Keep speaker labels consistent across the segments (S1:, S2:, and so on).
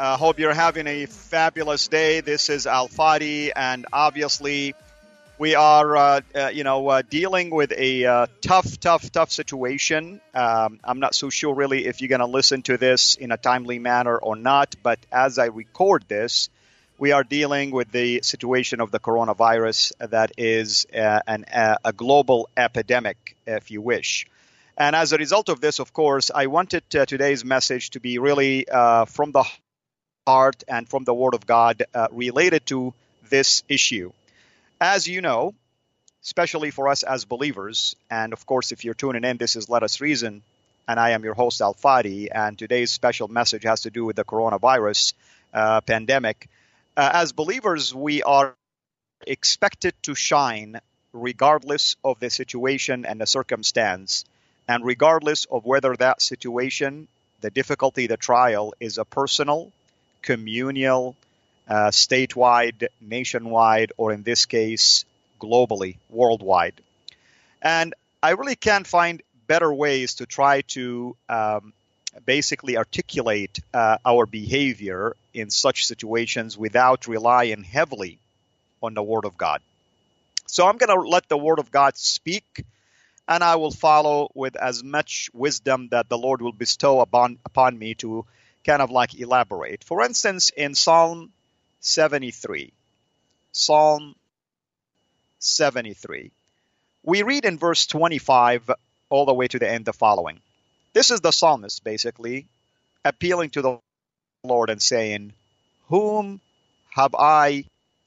S1: I uh, hope you're having a fabulous day. This is Al Fadi, and obviously, we are, uh, uh, you know, uh, dealing with a uh, tough, tough, tough situation. Um, I'm not so sure, really, if you're going to listen to this in a timely manner or not. But as I record this, we are dealing with the situation of the coronavirus that is uh, an, a global epidemic, if you wish. And as a result of this, of course, I wanted today's message to be really from the heart and from the Word of God uh, related to this issue. As you know, especially for us as believers, and of course, if you're tuning in, this is Let Us Reason, and I am your host, Al Fadi, and today's special message has to do with the coronavirus uh, pandemic. Uh, as believers, we are expected to shine regardless of the situation and the circumstance, and regardless of whether that situation, the difficulty, the trial is a personal communal, uh, statewide, nationwide, or in this case, globally, worldwide. And I really can't find better ways to try to um, basically articulate uh, our behavior in such situations without relying heavily on the Word of God. So I'm going to let the Word of God speak, and I will follow with as much wisdom that the Lord will bestow upon, upon me to kind of like elaborate. For instance, in Psalm 73, Psalm 73, we read in verse 25 all the way to the end the following. This is the psalmist basically appealing to the Lord and saying, "Whom have I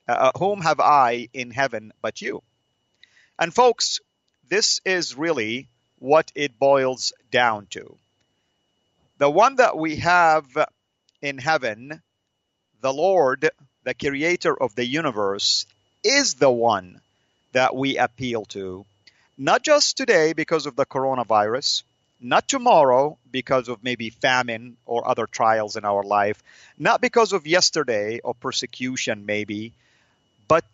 S1: uh, whom have I in heaven but you?" And folks, this is really what it boils down to. The one that we have in heaven, the Lord, the creator of the universe, is the one that we appeal to. Not just today because of the coronavirus, not tomorrow because of maybe famine or other trials in our life, not because of yesterday or persecution, maybe, but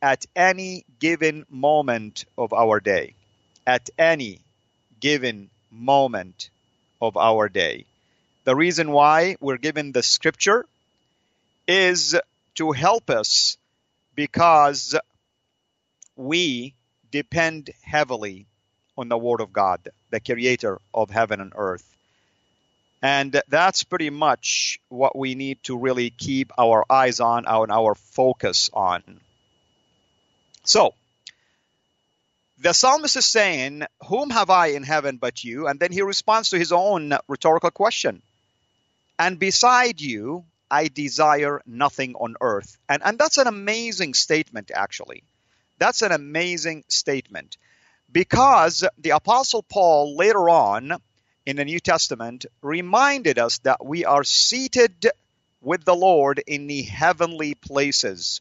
S1: at any given moment of our day. At any given moment of our day. The reason why we're given the scripture is to help us because we depend heavily on the Word of God, the creator of heaven and earth. And that's pretty much what we need to really keep our eyes on and our focus on. So, the psalmist is saying, Whom have I in heaven but you? And then he responds to his own rhetorical question and beside you, I desire nothing on earth. And, and that's an amazing statement, actually. That's an amazing statement because the Apostle Paul later on in the New Testament reminded us that we are seated with the Lord in the heavenly places,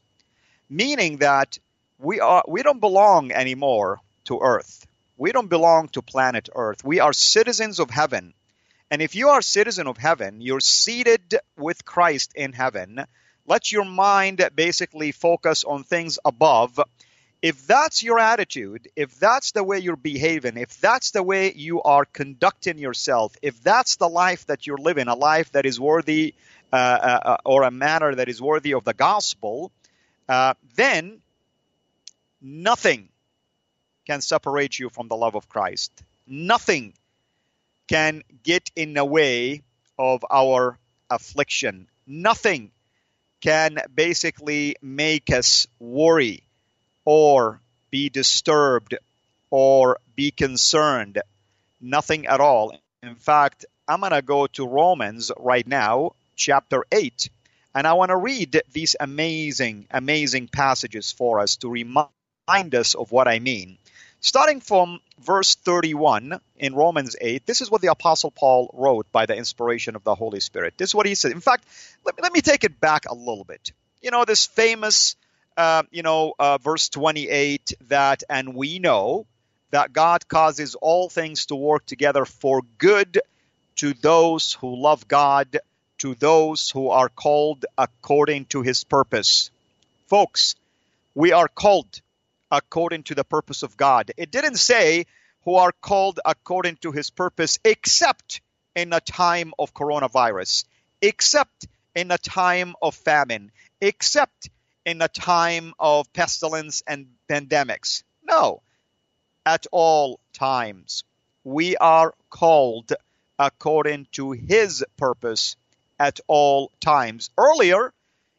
S1: meaning that we are we don't belong anymore to earth. We don't belong to planet Earth. We are citizens of heaven. And if you are citizen of heaven, you're seated with Christ in heaven. Let your mind basically focus on things above. If that's your attitude, if that's the way you're behaving, if that's the way you are conducting yourself, if that's the life that you're living, a life that is worthy uh, uh, uh or a manner that is worthy of the gospel, uh, then nothing can separate you from the love of Christ. Nothing can get in the way of our affliction. Nothing can basically make us worry or be disturbed or be concerned. Nothing at all. In fact, I'm going to go to Romans right now, chapter 8, and I want to read these amazing, amazing passages for us to remind us of what I mean. Starting from verse 31 in Romans 8, this is what the Apostle Paul wrote by the inspiration of the Holy Spirit. This is what he said. In fact, let me, let me take it back a little bit. You know, this famous, uh, you know, uh, verse 28 that, and we know that God causes all things to work together for good to those who love God, to those who are called according to his purpose. Folks, we are called according to the purpose of God. It didn't say who are called according to his purpose except in a time of coronavirus, except in a time of famine, except in a time of pestilence and pandemics. No, at all times. We are called according to his purpose at all times. Earlier,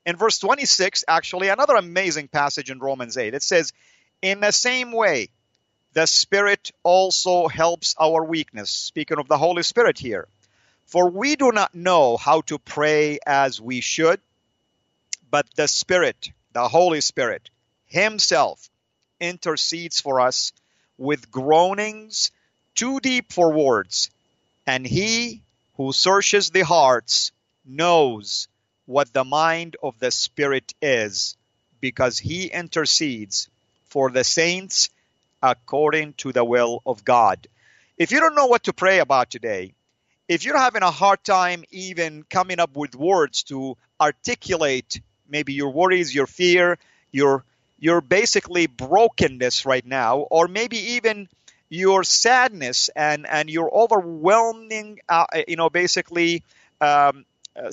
S1: in verse 26, actually, another amazing passage in Romans 8, it says, In the same way, the Spirit also helps our weakness. Speaking of the Holy Spirit here. For we do not know how to pray as we should, but the Spirit, the Holy Spirit, Himself intercedes for us with groanings too deep for words. And He who searches the hearts knows what the mind of the Spirit is, because He intercedes for the saints according to the will of God. If you don't know what to pray about today, if you're having a hard time even coming up with words to articulate maybe your worries, your fear, your your basically brokenness right now, or maybe even your sadness and and your overwhelming, uh, you know, basically, um, uh,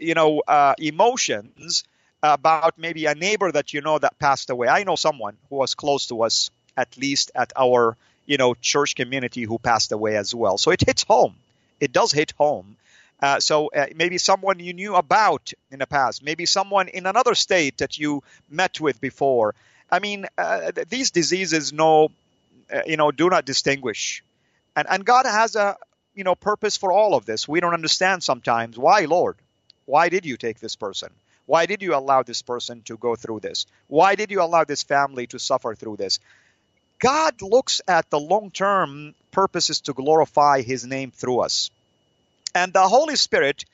S1: you know, uh, emotions about maybe a neighbor that you know that passed away. I know someone who was close to us, at least at our you know church community, who passed away as well. So it hits home. It does hit home. Uh, so uh, maybe someone you knew about in the past, maybe someone in another state that you met with before. I mean, uh, these diseases know, uh, you know, do not distinguish, and and God has a you know purpose for all of this. We don't understand sometimes why, Lord, why did you take this person? Why did you allow this person to go through this? Why did you allow this family to suffer through this? God looks at the long term purposes to glorify His name through us. And the Holy Spirit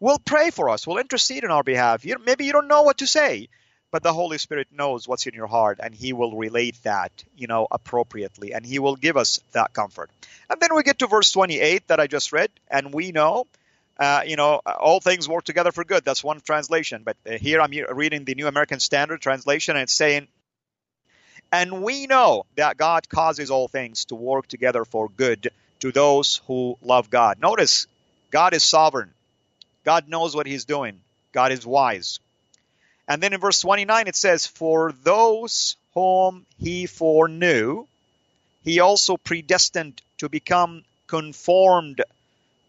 S1: will pray for us, will intercede on our behalf. You, maybe you don't know what to say, but the Holy Spirit knows what's in your heart and He will relate that, you know, appropriately and He will give us that comfort. And then we get to verse 28 that I just read, and we know. Uh, you know, all things work together for good. That's one translation. But uh, here I'm reading the New American Standard translation, and it's saying, And we know that God causes all things to work together for good to those who love God. Notice God is sovereign. God knows what he's doing. God is wise. And then in verse 29 it says, For those whom he foreknew, he also predestined to become conformed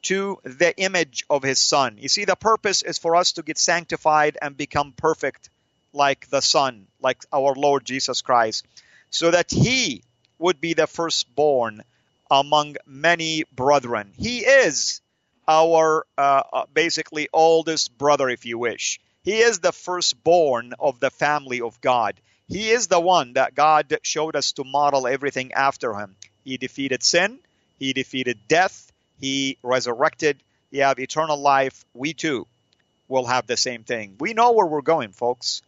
S1: to the image of his son. You see, the purpose is for us to get sanctified and become perfect like the son, like our Lord Jesus Christ, so that he would be the firstborn among many brethren. He is our uh, uh, basically oldest brother, if you wish. He is the firstborn of the family of God. He is the one that God showed us to model everything after him. He defeated sin, he defeated death, he resurrected, he have eternal life. We too will have the same thing. We know where we're going, folks.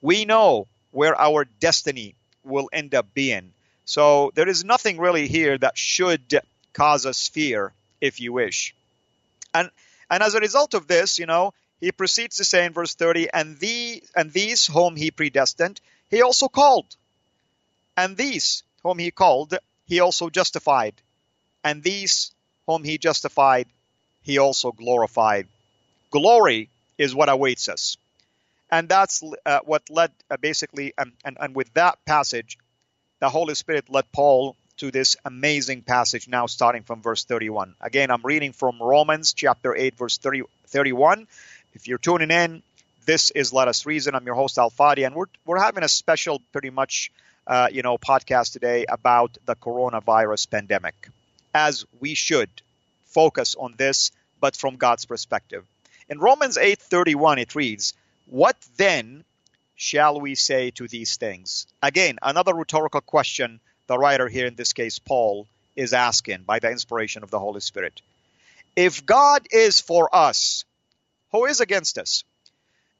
S1: We know where our destiny will end up being. So there is nothing really here that should cause us fear, if you wish. And and as a result of this, you know, he proceeds to say in verse 30, and the and these whom he predestined, he also called. And these whom he called, he also justified. And these whom he justified, he also glorified. Glory is what awaits us. And that's uh, what led uh, basically, and, and, and with that passage, the Holy Spirit led Paul to this amazing passage now starting from verse 31. Again, I'm reading from Romans chapter 8 verse 30, 31. If you're tuning in, this is Let Us Reason. I'm your host Al Fadi and we're we're having a special pretty much uh, you know podcast today about the coronavirus pandemic. As we should focus on this but from God's perspective. In Romans 8:31 it reads, "What then shall we say to these things?" Again, another rhetorical question the writer here in this case Paul is asking by the inspiration of the Holy Spirit. If God is for us, who is against us?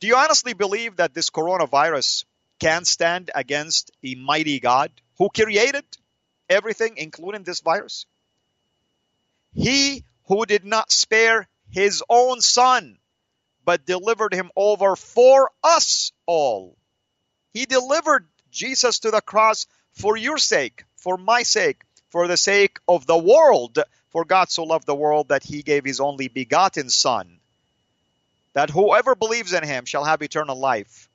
S1: Do you honestly believe that this coronavirus can stand against a mighty God who created everything, including this virus? He who did not spare his own son, but delivered him over for us all. He delivered Jesus to the cross for your sake, for my sake, for the sake of the world. For God so loved the world that he gave his only begotten Son, that whoever believes in him shall have eternal life.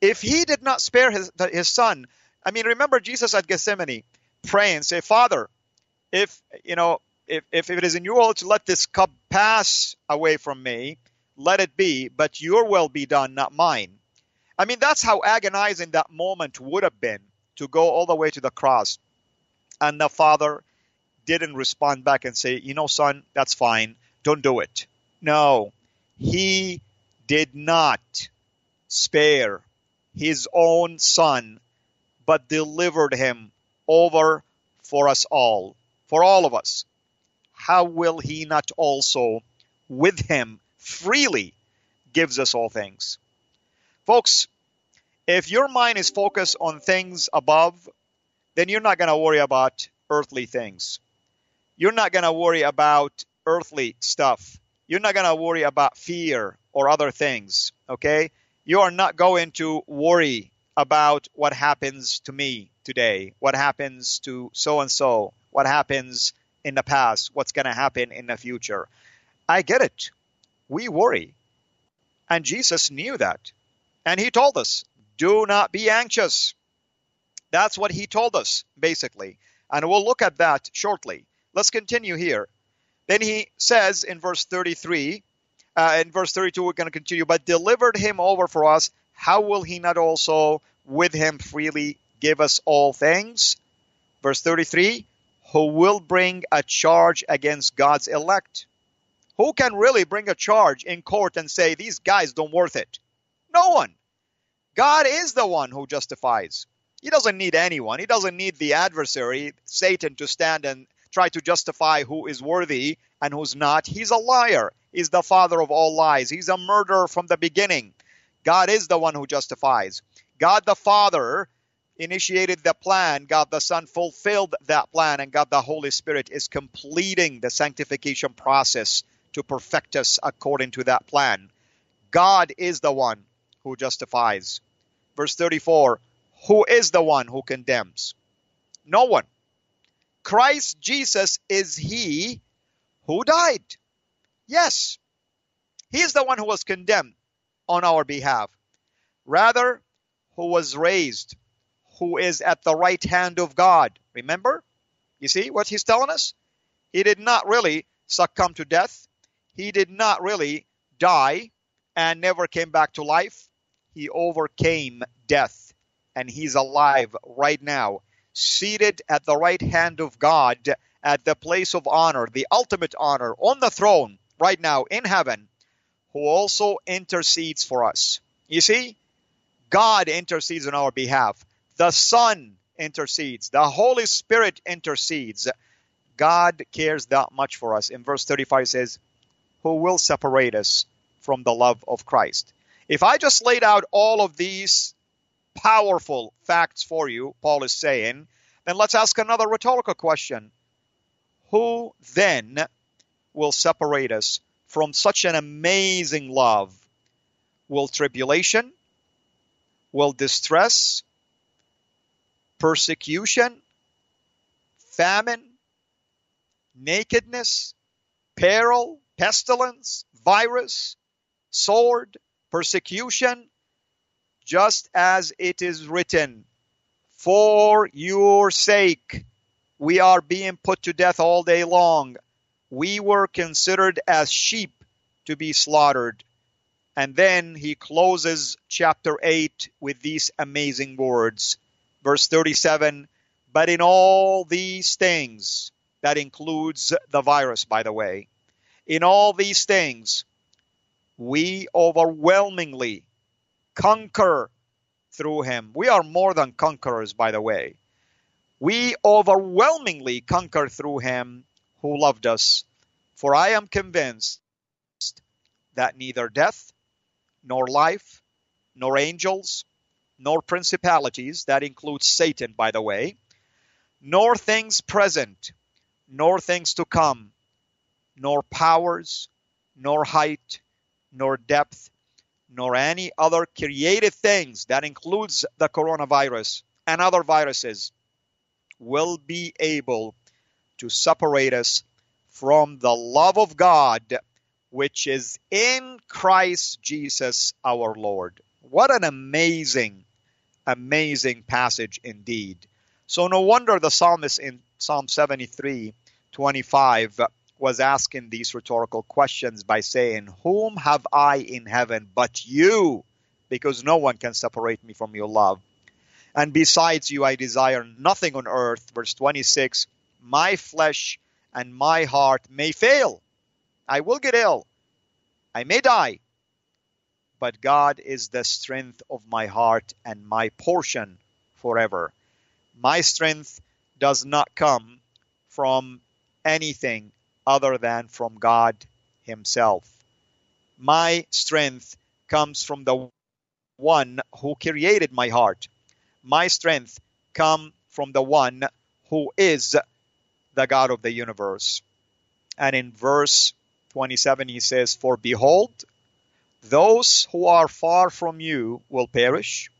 S1: If he did not spare his, his son, I mean, remember Jesus at Gethsemane praying, say, Father, if, you know, if, if it is in your will to let this cup pass away from me, let it be, but your will be done, not mine. I mean, that's how agonizing that moment would have been to go all the way to the cross. And the father didn't respond back and say, you know, son, that's fine. Don't do it. No, he did not spare his own son, but delivered him over for us all, for all of us how will he not also with him freely gives us all things? Folks, if your mind is focused on things above, then you're not going to worry about earthly things. You're not going to worry about earthly stuff. You're not going to worry about fear or other things, okay? You are not going to worry about what happens to me today, what happens to so and so, what happens in the past, what's going to happen in the future. I get it. We worry. And Jesus knew that. And he told us, do not be anxious. That's what he told us, basically. And we'll look at that shortly. Let's continue here. Then he says in verse 33, uh, in verse 32, we're going to continue, but delivered him over for us. How will he not also with him freely give us all things? Verse 33 who will bring a charge against God's elect. Who can really bring a charge in court and say these guys don't worth it? No one. God is the one who justifies. He doesn't need anyone. He doesn't need the adversary, Satan, to stand and try to justify who is worthy and who's not. He's a liar. He's the father of all lies. He's a murderer from the beginning. God is the one who justifies. God the Father initiated the plan, God the Son fulfilled that plan, and God the Holy Spirit is completing the sanctification process to perfect us according to that plan. God is the one who justifies. Verse 34 Who is the one who condemns? No one. Christ Jesus is he who died. Yes, he is the one who was condemned on our behalf. Rather, who was raised who is at the right hand of God. Remember? You see what he's telling us? He did not really succumb to death. He did not really die and never came back to life. He overcame death and he's alive right now, seated at the right hand of God at the place of honor, the ultimate honor on the throne right now in heaven, who also intercedes for us. You see, God intercedes on our behalf. The Son intercedes. The Holy Spirit intercedes. God cares that much for us. In verse 35 says, Who will separate us from the love of Christ? If I just laid out all of these powerful facts for you, Paul is saying, then let's ask another rhetorical question. Who then will separate us from such an amazing love? Will tribulation? Will distress? Persecution, famine, nakedness, peril, pestilence, virus, sword, persecution, just as it is written, For your sake We are being put to death all day long. We were considered as sheep to be slaughtered. And then he closes chapter 8 with these amazing words. Verse 37 But in all these things, that includes the virus, by the way, in all these things, we overwhelmingly conquer through him. We are more than conquerors, by the way. We overwhelmingly conquer through him who loved us. For I am convinced that neither death, nor life, nor angels, nor principalities, that includes Satan, by the way, nor things present, nor things to come, nor powers, nor height, nor depth, nor any other created things, that includes the coronavirus and other viruses, will be able to separate us from the love of God which is in Christ Jesus our Lord. What an amazing, amazing passage indeed. So, no wonder the psalmist in Psalm 73 25 was asking these rhetorical questions by saying, Whom have I in heaven but you? Because no one can separate me from your love. And besides you, I desire nothing on earth. Verse 26 My flesh and my heart may fail, I will get ill. I may die. But God is the strength of my heart and my portion forever. My strength does not come from anything other than from God Himself. My strength comes from the one who created my heart. My strength comes from the one who is the God of the universe. And in verse 27, he says, For behold, those who are far from you will perish.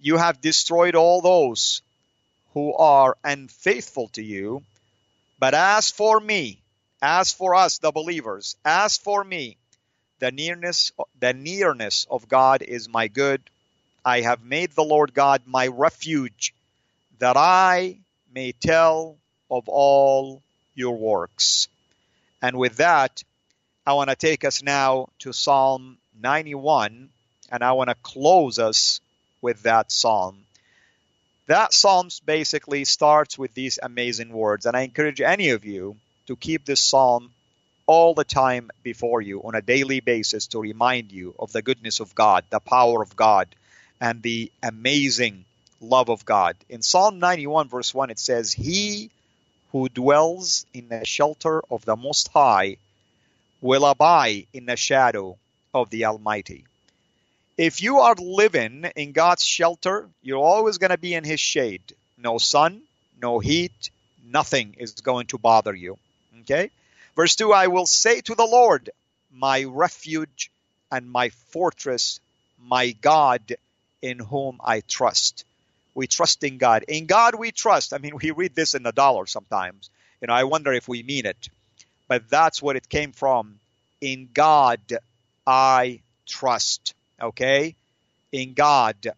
S1: You have destroyed all those who are unfaithful to you. But as for me, as for us, the believers, as for me, the nearness, the nearness of God is my good. I have made the Lord God my refuge, that I may tell of all your works. And with that, I want to take us now to Psalm 91, and I want to close us with that psalm. That psalm basically starts with these amazing words, and I encourage any of you to keep this psalm all the time before you on a daily basis to remind you of the goodness of God, the power of God, and the amazing love of God. In Psalm 91, verse 1, it says, He who dwells in the shelter of the Most High will abide in the shadow of the Almighty. If you are living in God's shelter, you're always going to be in His shade. No sun, no heat, nothing is going to bother you. Okay? Verse 2 I will say to the Lord, my refuge and my fortress, my God in whom I trust we trust in God. In God we trust. I mean, we read this in the dollar sometimes. You know, I wonder if we mean it. But that's what it came from. In God I trust. Okay? In God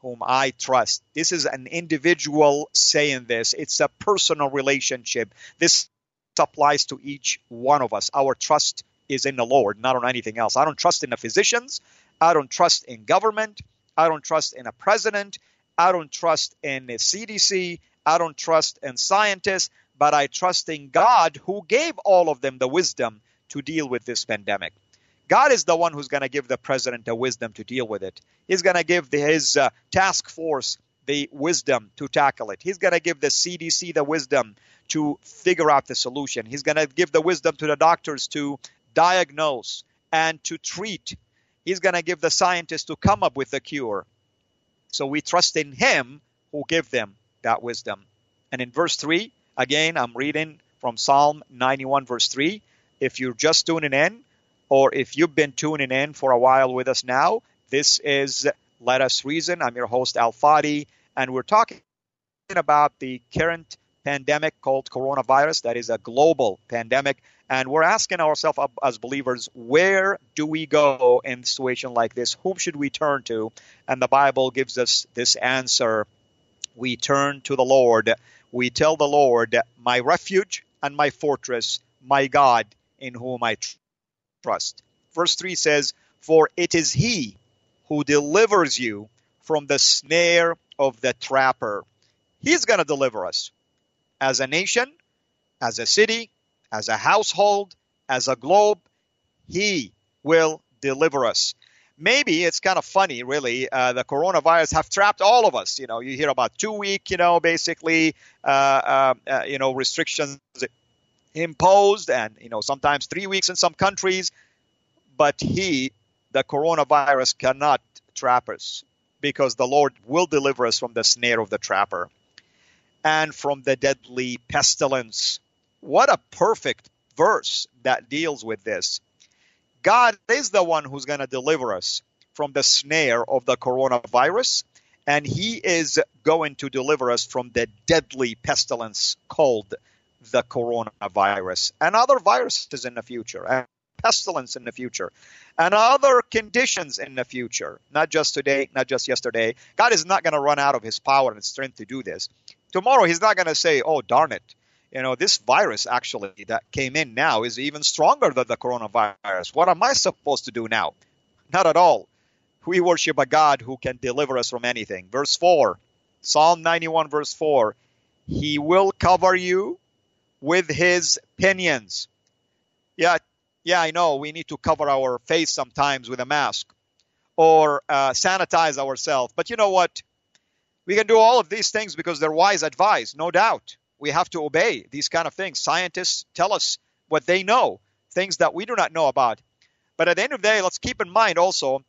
S1: whom I trust. This is an individual saying this. It's a personal relationship. This applies to each one of us. Our trust is in the Lord, not on anything else. I don't trust in the physicians. I don't trust in government. I don't trust in a president. I don't trust in the CDC. I don't trust in scientists, but I trust in God who gave all of them the wisdom to deal with this pandemic. God is the one who's going to give the president the wisdom to deal with it. He's going to give the, his uh, task force the wisdom to tackle it. He's going to give the CDC the wisdom to figure out the solution. He's going to give the wisdom to the doctors to diagnose and to treat. He's going to give the scientists to come up with the cure. So we trust in Him who give them that wisdom. And in verse 3, again, I'm reading from Psalm 91, verse 3. If you're just tuning in, or if you've been tuning in for a while with us now, this is Let Us Reason. I'm your host, Al Fadi, and we're talking about the current pandemic called coronavirus that is a global pandemic and we're asking ourselves as believers where do we go in a situation like this whom should we turn to and the bible gives us this answer we turn to the lord we tell the Lord, My refuge and my fortress, my God, in whom I trust. Verse 3 says, For it is He who delivers you from the snare of the trapper. He's going to deliver us as a nation, as a city, as a household, as a globe. He will deliver us. Maybe it's kind of funny, really. Uh, the coronavirus have trapped all of us. You know, you hear about two week, you know, basically, uh, uh, uh you know, restrictions imposed, and you know, sometimes three weeks in some countries. But he, the coronavirus, cannot trap us because the Lord will deliver us from the snare of the trapper and from the deadly pestilence. What a perfect verse that deals with this. God is the one who's going to deliver us from the snare of the coronavirus, and He is going to deliver us from the deadly pestilence called the coronavirus and other viruses in the future, and pestilence in the future, and other conditions in the future, not just today, not just yesterday. God is not going to run out of His power and strength to do this. Tomorrow, He's not going to say, oh, darn it you know, this virus actually that came in now is even stronger than the coronavirus. What am I supposed to do now? Not at all. We worship a God who can deliver us from anything. Verse 4, Psalm 91, verse 4 He will cover you with his pinions. Yeah, yeah, I know we need to cover our face sometimes with a mask or uh, sanitize ourselves. But you know what? We can do all of these things because they're wise advice, no doubt we have to obey these kind of things. Scientists tell us what they know, things that we do not know about. But at the end of the day, let's keep in mind also,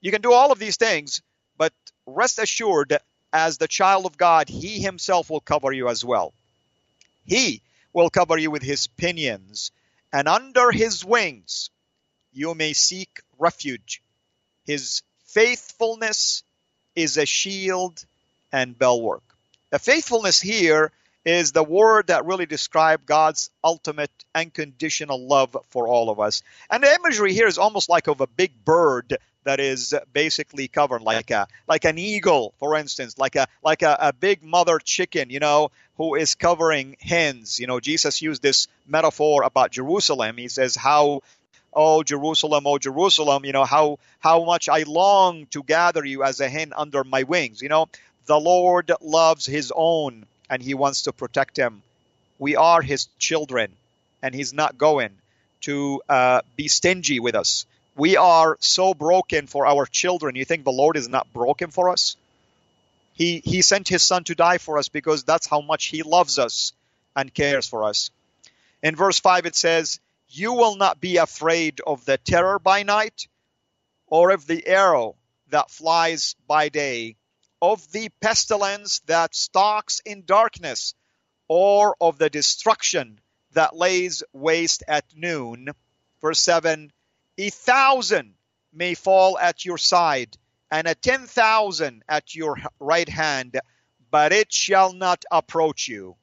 S1: you can do all of these things, but rest assured, as the child of God, He Himself will cover you as well. He will cover you with His pinions, and under His wings you may seek refuge. His faithfulness is a shield and bulwark. The faithfulness here is the word that really describes God's ultimate unconditional love for all of us. And the imagery here is almost like of a big bird that is basically covered like a like an eagle for instance like a like a, a big mother chicken you know who is covering hens. You know jesus used this metaphor about jerusalem. He says how oh jerusalem oh jerusalem you know how how much i long to gather you as a hen under my wings. You know the lord loves his own and he wants to protect him. We are his children, and he's not going to uh, be stingy with us. We are so broken for our children. You think the Lord is not broken for us? He, he sent his son to die for us because that's how much he loves us and cares for us. In verse 5, it says, You will not be afraid of the terror by night, or of the arrow that flies by day, of the pestilence that stalks in darkness, or of the destruction that lays waste at noon. Verse 7 A thousand may fall at your side, and a ten thousand at your right hand, but it shall not approach you.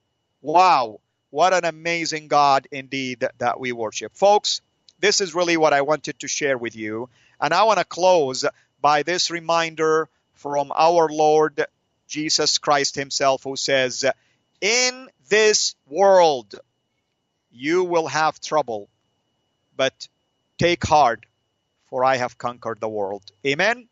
S1: Wow, what an amazing God indeed that we worship. Folks, this is really what I wanted to share with you. And I want to close by this reminder from our Lord Jesus Christ Himself, who says, In this world you will have trouble, but take heart, for I have conquered the world. Amen.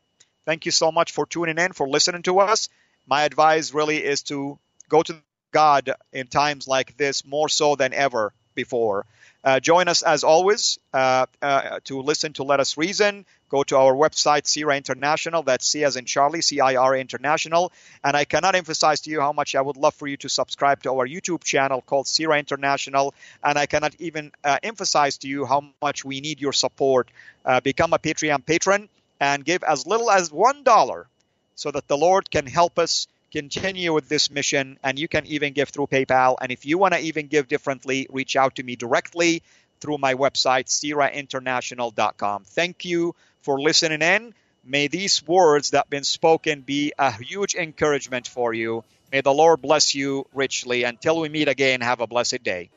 S1: Thank you so much for tuning in, for listening to us. My advice really is to go to God in times like this more so than ever before. Uh, join us as always uh, uh, to listen to Let Us Reason. Go to our website, CIRA International. That's C as in Charlie, C I R International. And I cannot emphasize to you how much I would love for you to subscribe to our YouTube channel called CIRA International. And I cannot even uh, emphasize to you how much we need your support. Uh, become a Patreon patron and give as little as $1 so that the Lord can help us continue with this mission and you can even give through PayPal. And if you want to even give differently, reach out to me directly through my website, cirainternational.com. Thank you for listening in. May these words that have been spoken be a huge encouragement for you. May the Lord bless you richly. Until we meet again, have a blessed day.